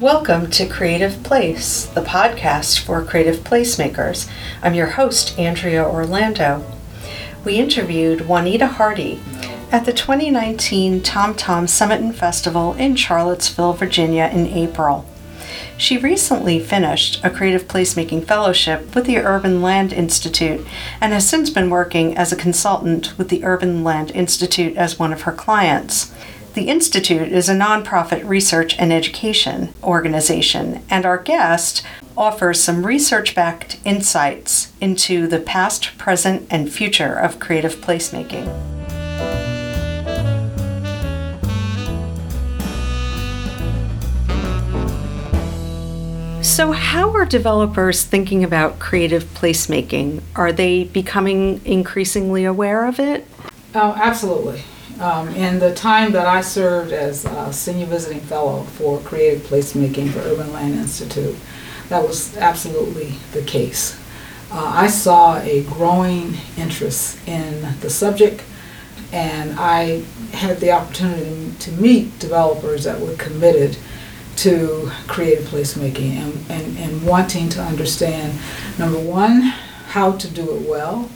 Welcome to Creative Place, the podcast for creative placemakers. I'm your host, Andrea Orlando. We interviewed Juanita Hardy at the 2019 Tom Tom Summit and Festival in Charlottesville, Virginia in April. She recently finished a Creative Placemaking Fellowship with the Urban Land Institute and has since been working as a consultant with the Urban Land Institute as one of her clients. The Institute is a nonprofit research and education organization, and our guest offers some research backed insights into the past, present, and future of creative placemaking. So, how are developers thinking about creative placemaking? Are they becoming increasingly aware of it? Oh, absolutely. Um, in the time that I served as a senior visiting fellow for creative placemaking for Urban Land Institute, that was absolutely the case. Uh, I saw a growing interest in the subject, and I had the opportunity to meet developers that were committed to creative placemaking and, and, and wanting to understand number one, how to do it well,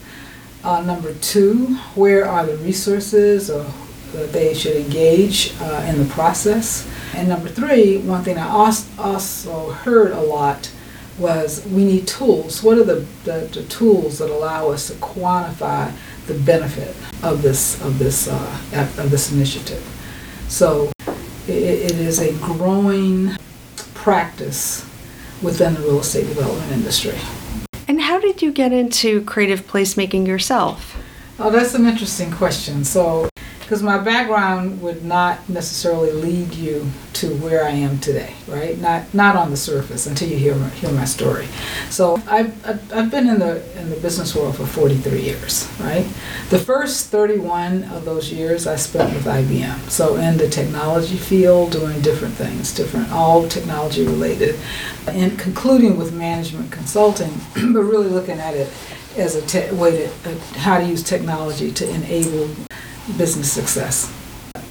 uh, number two, where are the resources or that they should engage uh, in the process? And number three, one thing I also heard a lot was we need tools. What are the, the, the tools that allow us to quantify the benefit of this of this uh, of this initiative? So it, it is a growing practice within the real estate development industry. And how did you get into creative placemaking yourself? Oh, that's an interesting question. So, because my background would not necessarily lead you to where I am today, right? Not not on the surface until you hear my, hear my story. So I've, I've been in the in the business world for 43 years, right? The first 31 of those years I spent with IBM. So in the technology field, doing different things, different all technology related, and concluding with management consulting, but really looking at it as a te- way to uh, how to use technology to enable business success.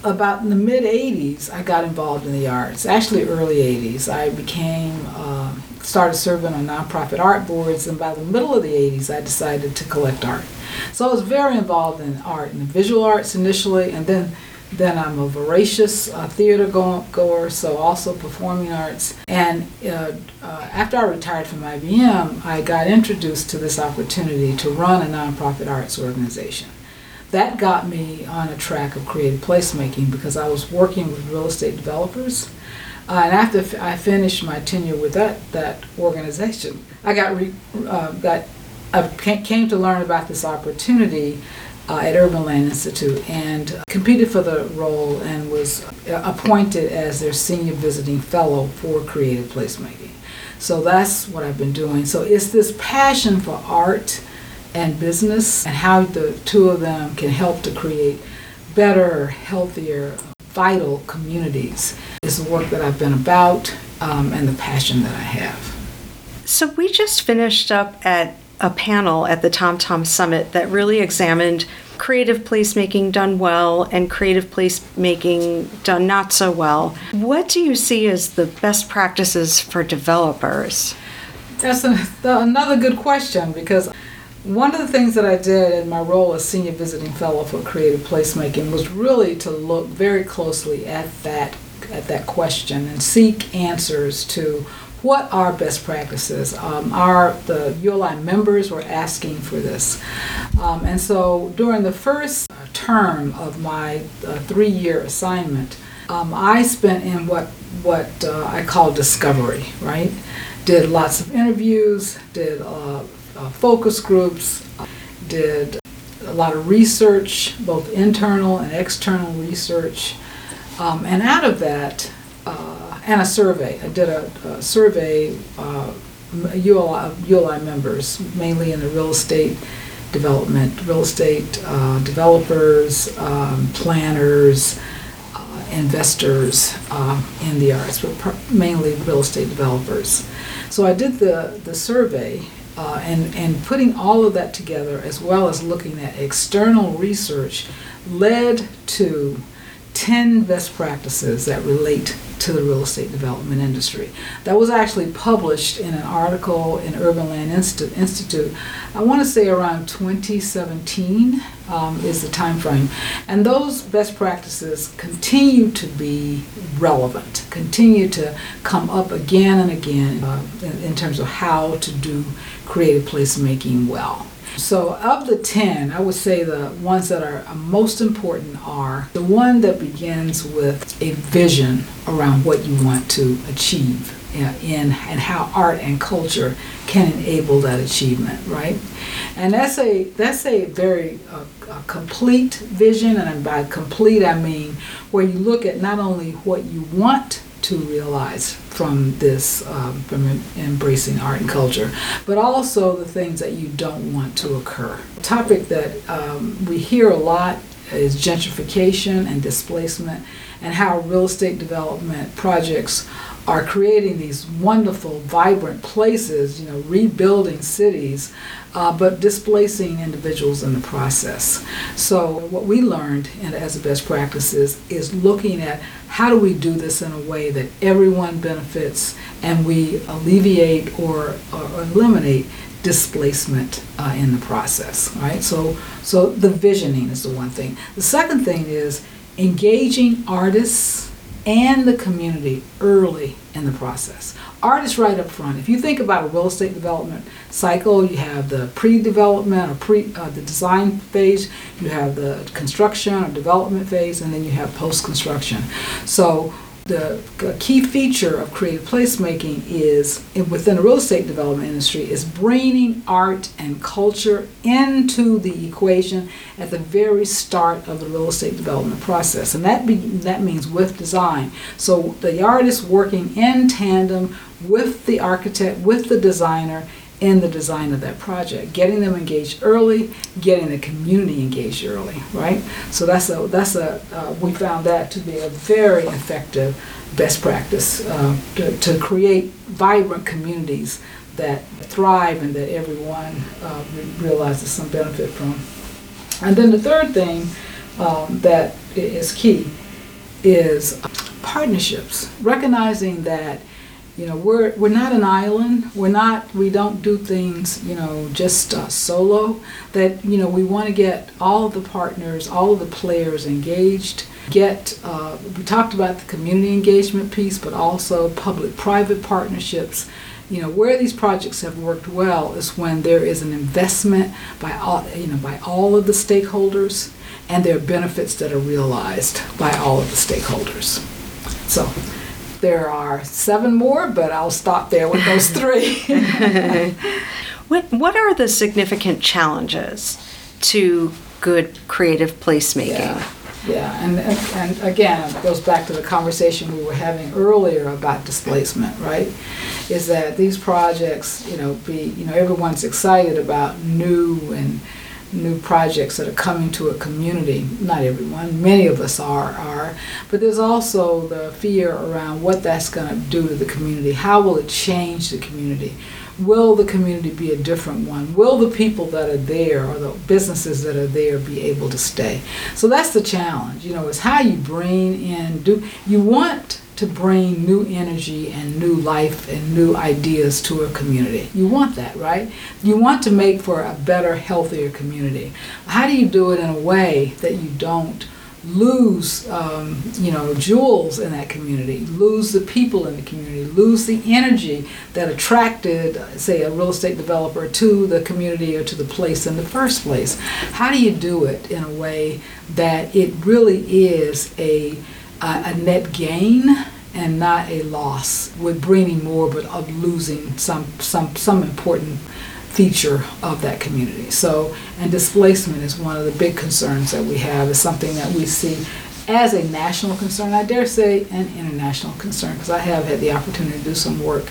About in the mid 80s, I got involved in the arts. Actually, early 80s, I became uh, started serving on nonprofit art boards, and by the middle of the 80s, I decided to collect art. So I was very involved in art and visual arts initially, and then then I'm a voracious uh, theater go- goer, so also performing arts. And uh, uh, after I retired from IBM, I got introduced to this opportunity to run a nonprofit arts organization that got me on a track of creative placemaking because I was working with real estate developers. Uh, and after f- I finished my tenure with that that organization, I got re- uh, got I came to learn about this opportunity uh, at Urban Land Institute and competed for the role and was appointed as their senior visiting fellow for creative placemaking. So that's what I've been doing. So it's this passion for art and business and how the two of them can help to create better, healthier, vital communities is the work that I've been about um, and the passion that I have. So we just finished up at a panel at the Tom Tom Summit that really examined creative placemaking done well and creative placemaking done not so well. What do you see as the best practices for developers? That's a, another good question because one of the things that I did in my role as senior visiting fellow for creative placemaking was really to look very closely at that at that question and seek answers to what are best practices. Um, our the ULI members were asking for this, um, and so during the first term of my uh, three-year assignment, um, I spent in what what uh, I call discovery. Right, did lots of interviews, did. Uh, uh, focus groups, did a lot of research, both internal and external research. Um, and out of that, uh, and a survey. I did a, a survey uh, ULI, ULI members, mainly in the real estate development, real estate uh, developers, um, planners, uh, investors uh, in the arts, but mainly real estate developers. So I did the, the survey uh, and, and putting all of that together, as well as looking at external research, led to 10 best practices that relate to the real estate development industry. That was actually published in an article in Urban Land Insti- Institute. I want to say around 2017 um, is the time frame, and those best practices continue to be relevant, continue to come up again and again uh, in, in terms of how to do creative placemaking well. So, of the 10, I would say the ones that are most important are the one that begins with a vision around what you want to achieve in and how art and culture can enable that achievement, right? And that's a that's a very uh, a complete vision, and by complete I mean where you look at not only what you want to realize from this, um, from embracing art and culture, but also the things that you don't want to occur. A topic that um, we hear a lot is gentrification and displacement, and how real estate development projects are creating these wonderful, vibrant places, you know, rebuilding cities, uh, but displacing individuals in the process. So, what we learned and as a best practices is looking at how do we do this in a way that everyone benefits and we alleviate or, or eliminate displacement uh, in the process, right? So, so the visioning is the one thing. The second thing is engaging artists and the community early in the process. Artists right up front. If you think about a real estate development cycle, you have the pre-development or pre uh, the design phase, you have the construction or development phase, and then you have post-construction. So the key feature of creative placemaking is within the real estate development industry is bringing art and culture into the equation at the very start of the real estate development process. And that be, that means with design. So the artist working in tandem with the architect with the designer in the design of that project, getting them engaged early, getting the community engaged early, right? So that's a that's a uh, we found that to be a very effective best practice uh, to, to create vibrant communities that thrive and that everyone uh, realizes some benefit from. And then the third thing um, that is key is partnerships, recognizing that you know we're we're not an island. We're not we don't do things you know just uh, solo. That you know we want to get all of the partners all of the players engaged get uh, we talked about the community engagement piece but also public private partnerships. You know where these projects have worked well is when there is an investment by all you know by all of the stakeholders and there are benefits that are realized by all of the stakeholders. So there are seven more, but I'll stop there with those three. what, what are the significant challenges to good creative placemaking? Yeah. Yeah, and, and again, it goes back to the conversation we were having earlier about displacement, right? Is that these projects, you know, be, you know, everyone's excited about new and new projects that are coming to a community. Not everyone, many of us are, are. But there's also the fear around what that's going to do to the community. How will it change the community? Will the community be a different one? Will the people that are there or the businesses that are there be able to stay? So that's the challenge, you know, is how you bring in do you want to bring new energy and new life and new ideas to a community. You want that, right? You want to make for a better, healthier community. How do you do it in a way that you don't lose, um, you know, jewels in that community, lose the people in the community, lose the energy that attracted, say, a real estate developer to the community or to the place in the first place? How do you do it in a way that it really is a a net gain and not a loss. With bringing more but of losing some some some important feature of that community. So and displacement is one of the big concerns that we have. Is something that we see as a national concern i dare say an international concern because i have had the opportunity to do some work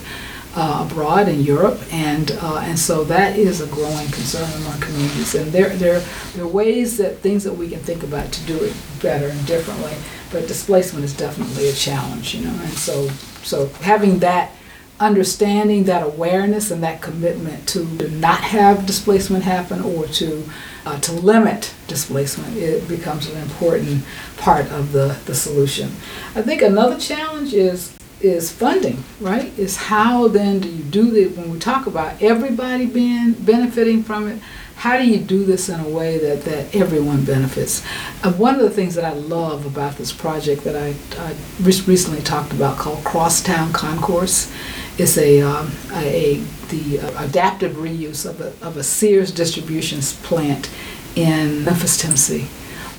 uh, abroad in Europe, and uh, and so that is a growing concern among communities. And there there there are ways that things that we can think about to do it better and differently but displacement is definitely a challenge, you know. And so, so having that understanding that awareness and that commitment to not have displacement happen or to uh, to limit displacement it becomes an important part of the, the solution. I think another challenge is is funding, right? Is how then do you do this when we talk about everybody being benefiting from it? How do you do this in a way that, that everyone benefits? Uh, one of the things that I love about this project that I, I recently talked about called Crosstown Concourse is a, um, a, a the uh, adaptive reuse of a, of a Sears distribution plant in Memphis, Tennessee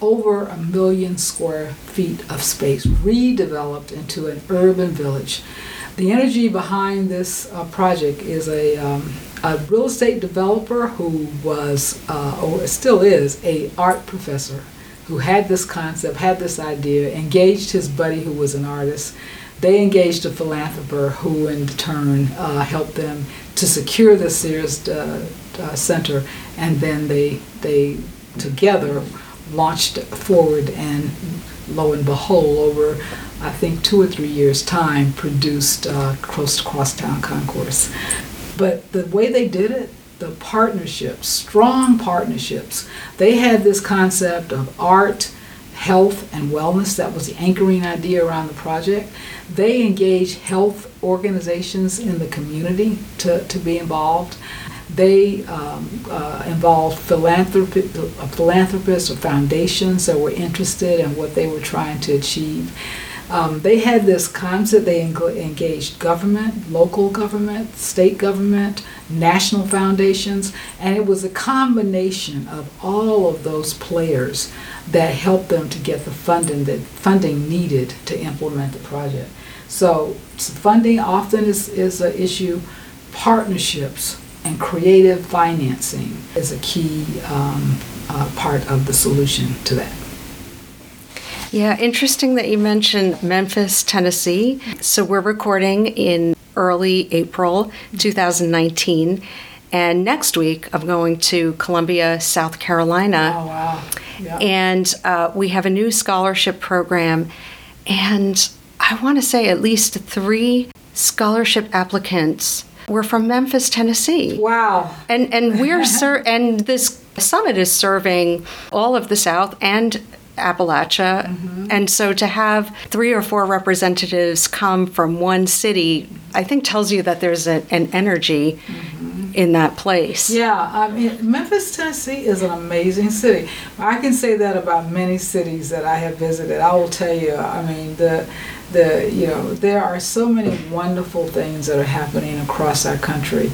over a million square feet of space redeveloped into an urban village. The energy behind this uh, project is a, um, a real estate developer who was, uh, or still is, a art professor who had this concept, had this idea, engaged his buddy who was an artist. They engaged a philanthropist who, in turn, uh, helped them to secure the Sears uh, uh, Center, and then they they together launched forward and lo and behold, over I think two or three years' time, produced uh, Cross Crosstown Concourse. But the way they did it, the partnerships, strong partnerships, they had this concept of art, health, and wellness. That was the anchoring idea around the project. They engaged health organizations in the community to, to be involved. They um, uh, involved philanthropi- philanthropists or foundations that were interested in what they were trying to achieve. Um, they had this concept, they engaged government, local government, state government, national foundations, and it was a combination of all of those players that helped them to get the funding that funding needed to implement the project. So, funding often is, is an issue. Partnerships and creative financing is a key um, uh, part of the solution to that. Yeah, interesting that you mentioned Memphis, Tennessee. So we're recording in early April 2019. And next week, I'm going to Columbia, South Carolina. Oh, wow. Yeah. And uh, we have a new scholarship program. And I want to say at least three scholarship applicants were from Memphis, Tennessee. Wow. And and we're ser- and this summit is serving all of the South and Appalachia. Mm-hmm. And so to have three or four representatives come from one city, I think tells you that there's a, an energy mm-hmm. in that place. Yeah, I mean, Memphis, Tennessee is an amazing city. I can say that about many cities that I have visited. I will tell you, I mean, the the you know there are so many wonderful things that are happening across our country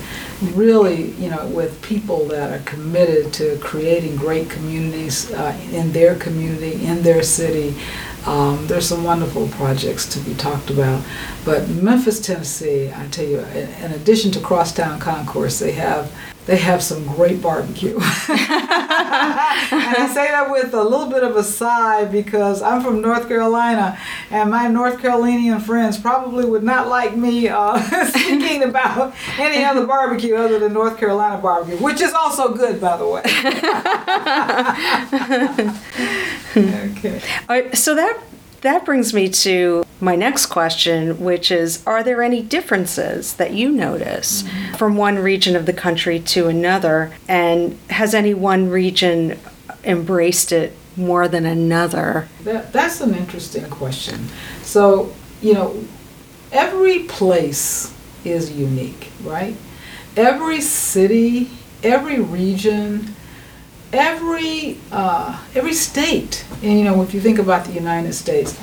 really you know with people that are committed to creating great communities uh, in their community in their city um, there's some wonderful projects to be talked about but memphis tennessee i tell you in addition to crosstown concourse they have they have some great barbecue. and I say that with a little bit of a sigh because I'm from North Carolina and my North Carolinian friends probably would not like me uh, speaking about any other barbecue other than North Carolina barbecue, which is also good, by the way. okay. Right, so that that brings me to my next question, which is Are there any differences that you notice mm-hmm. from one region of the country to another? And has any one region embraced it more than another? That, that's an interesting question. So, you know, every place is unique, right? Every city, every region, every uh, every state, and you know, if you think about the United States,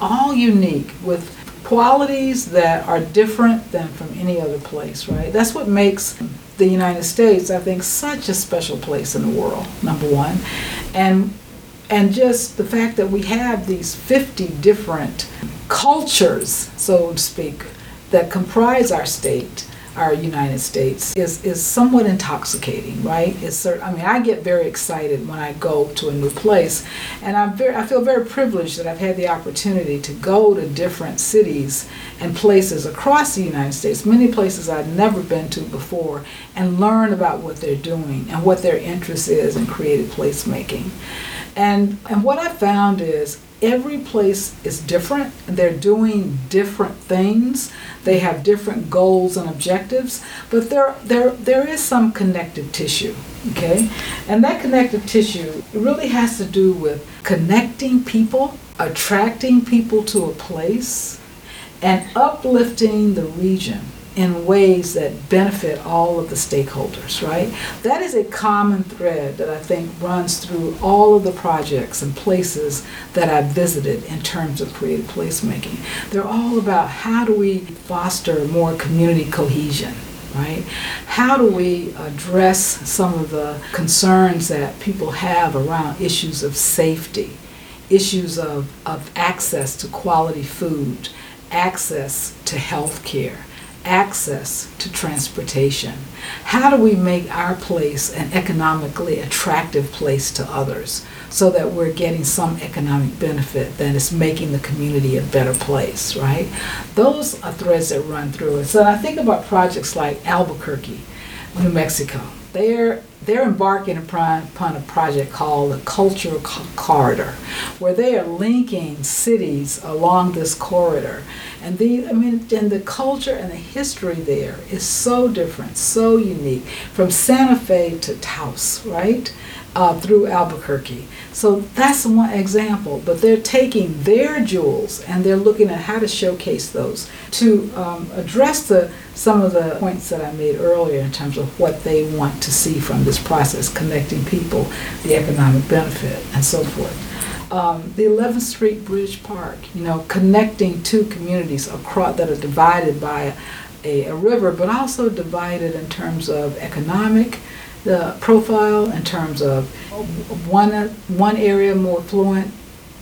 all unique with qualities that are different than from any other place, right? That's what makes the United States, I think, such a special place in the world. Number one, and and just the fact that we have these 50 different cultures, so to speak, that comprise our state our United States is, is somewhat intoxicating, right? It's I mean, I get very excited when I go to a new place, and I'm very, I feel very privileged that I've had the opportunity to go to different cities and places across the United States, many places I've never been to before, and learn about what they're doing and what their interest is in creative placemaking. And, and what I found is every place is different. They're doing different things. They have different goals and objectives, but there, there, there is some connective tissue, okay? And that connective tissue really has to do with connecting people, attracting people to a place, and uplifting the region in ways that benefit all of the stakeholders, right? That is a common thread that I think runs through all of the projects and places that I've visited in terms of creative placemaking. They're all about how do we foster more community cohesion, right? How do we address some of the concerns that people have around issues of safety, issues of, of access to quality food, access to health care? Access to transportation? How do we make our place an economically attractive place to others so that we're getting some economic benefit that is making the community a better place, right? Those are threads that run through it. So I think about projects like Albuquerque, New Mexico. They're they're embarking upon, a project called the Cultural Corridor, where they are linking cities along this corridor. And the, I mean, and the culture and the history there is so different, so unique, from Santa Fe to Taos, right? Uh, through Albuquerque. So that's one example, but they're taking their jewels and they're looking at how to showcase those to um, address the some of the points that I made earlier in terms of what they want to see from this process, connecting people, the economic benefit, and so forth. Um, the 11th Street Bridge Park, you know, connecting two communities across that are divided by a, a river, but also divided in terms of economic the profile in terms of one, one area more affluent,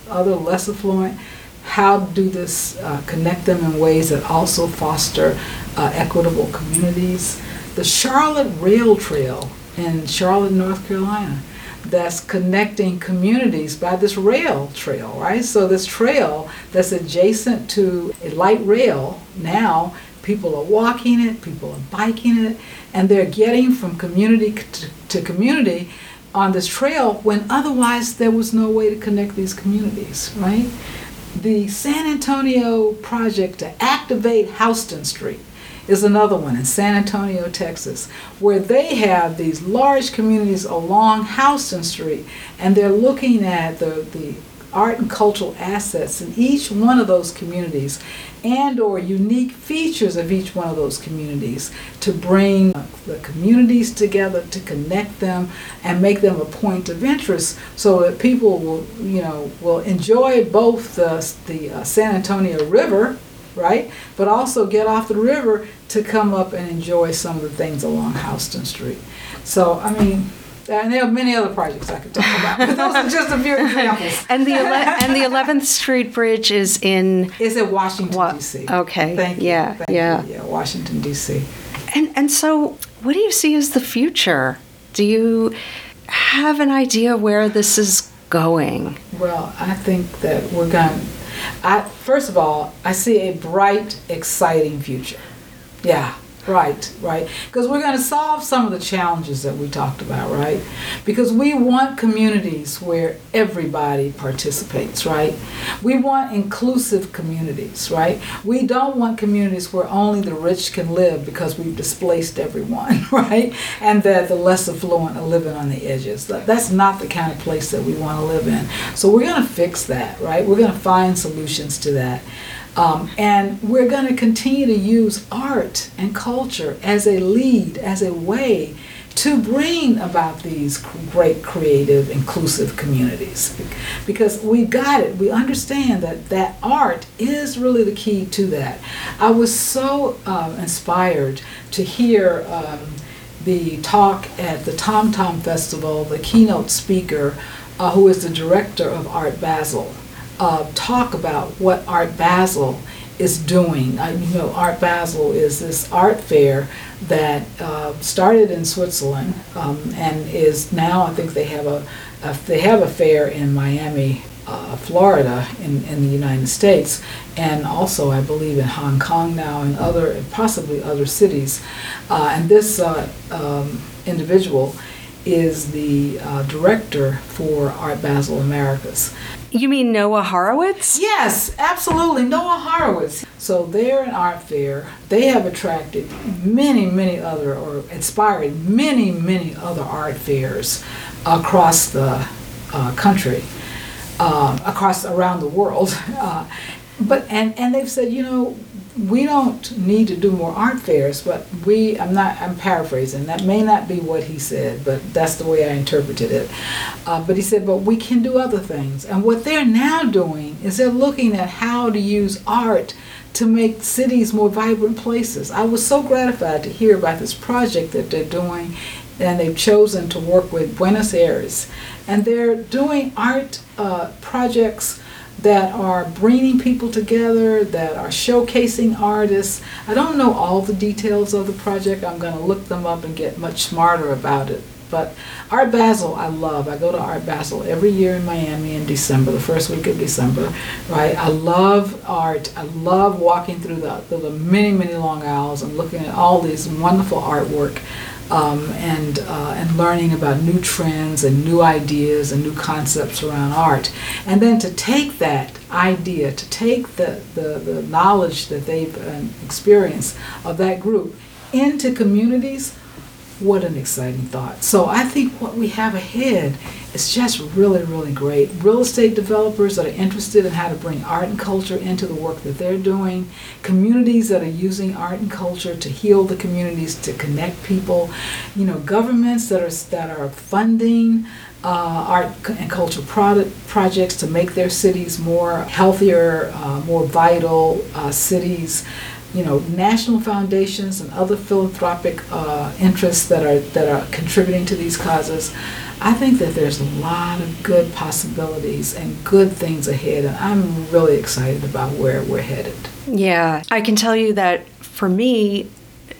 other less affluent, how do this, uh, connect them in ways that also foster uh, equitable communities. The Charlotte Rail Trail in Charlotte, North Carolina, that's connecting communities by this rail trail, right? So this trail that's adjacent to a light rail now people are walking it, people are biking it, and they're getting from community to, community on this trail when otherwise there was no way to connect these communities, right? The San Antonio project to activate Houston Street is another one in San Antonio, Texas, where they have these large communities along Houston Street and they're looking at the, the art and cultural assets in each one of those communities and or unique features of each one of those communities to bring the communities together to connect them and make them a point of interest so that people will you know will enjoy both the, the uh, San Antonio River right but also get off the river to come up and enjoy some of the things along Houston Street. So I mean and there are many other projects I could talk about, but those are just a few examples. and the ele- and the 11th Street Bridge is in. Is in Washington Wa- D.C. okay, Thank you. yeah, Thank yeah. You. Yeah, Washington D.C. And and so, what do you see as the future? Do you have an idea where this is going? Well, I think that we're going. I first of all, I see a bright, exciting future. Yeah, Right, right. Because we're going to solve some of the challenges that we talked about, right? Because we want communities where everybody participates, right? We want inclusive communities, right? We don't want communities where only the rich can live because we've displaced everyone, right? And that the less affluent are living on the edges. That's not the kind of place that we want to live in. So we're going to fix that, right? We're going to find solutions to that. Um, and we're going to continue to use art and culture as a lead, as a way to bring about these great creative inclusive communities. Because we got it. We understand that that art is really the key to that. I was so um, inspired to hear um, the talk at the tom tom festival the keynote speaker uh, who is the director of art basel uh, talk about what Art Basel is doing. Uh, you know, Art Basel is this art fair that uh, started in Switzerland um, and is now, I think they have a, a they have a fair in Miami, uh, Florida, in, in the United States, and also I believe in Hong Kong now and other possibly other cities. Uh, and this uh, um, individual is the uh, director for Art Basel Americas. You mean Noah Horowitz? Yes, absolutely. Noah Horowitz. So they're an art fair. They have attracted many, many other, or inspired many, many other art fairs across the uh, country, uh, across around the world. Uh, but and and they've said, you know, we don't need to do more art fairs, but we, I'm not, I'm paraphrasing, that may not be what he said, but that's the way I interpreted it. Uh, but he said, but we can do other things. And what they're now doing is they're looking at how to use art to make cities more vibrant places. I was so gratified to hear about this project that they're doing, and they've chosen to work with Buenos Aires. And they're doing art uh, projects that are bringing people together, that are showcasing artists. I don't know all the details of the project. I'm going to look them up and get much smarter about it. But Art Basel, I love. I go to Art Basel every year in Miami in December, the first week of December. Right? I love art. I love walking through the, the many, many long aisles and looking at all these wonderful artwork um, and, uh, and learning about new trends and new ideas and new concepts around art. And then to take that idea, to take the, the, the knowledge that they've uh, experienced of that group into communities what an exciting thought. So I think what we have ahead is just really, really great. Real estate developers that are interested in how to bring art and culture into the work that they're doing, communities that are using art and culture to heal the communities, to connect people, you know, governments that are that are funding uh, art and culture product projects to make their cities more healthier, uh, more vital uh, cities you know, national foundations and other philanthropic uh, interests that are that are contributing to these causes. I think that there's a lot of good possibilities and good things ahead, and I'm really excited about where we're headed. Yeah, I can tell you that for me,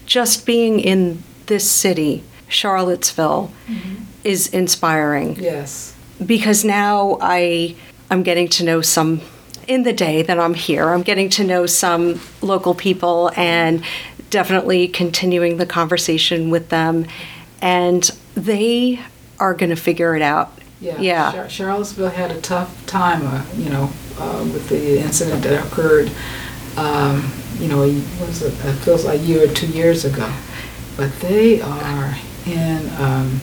just being in this city, Charlottesville, mm-hmm. is inspiring. Yes. Because now I I'm getting to know some in the day that I'm here. I'm getting to know some local people and definitely continuing the conversation with them. And they are going to figure it out. Yeah. yeah. Charlottesville had a tough time, uh, you know, uh, with the incident that occurred, um, you know, was it, it feels like a year or two years ago. But they are in, um,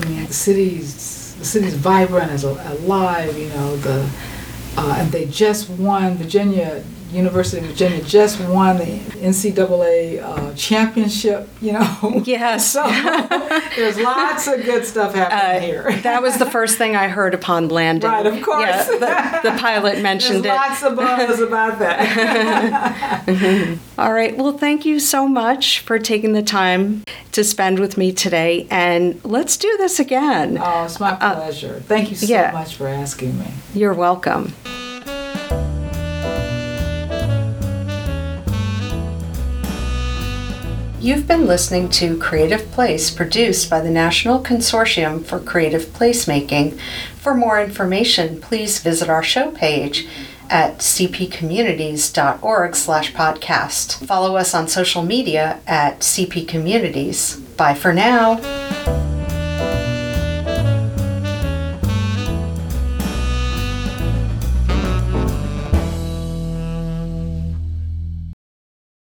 I mean, the city's, the city's vibrant, as alive, you know, the uh, and they just won Virginia University of Virginia just won the NCAA uh, championship. You know. Yes. so there's lots of good stuff happening uh, here. that was the first thing I heard upon landing. Right. Of course. Yeah, the, the pilot mentioned there's it. Lots of buzz about that. All right. Well, thank you so much for taking the time to spend with me today, and let's do this again. Oh, it's my uh, pleasure. thank you so yeah. much for asking me. You're welcome. You've been listening to Creative Place produced by the National Consortium for Creative Placemaking. For more information, please visit our show page at cpcommunities.org slash podcast. Follow us on social media at cpcommunities. Bye for now.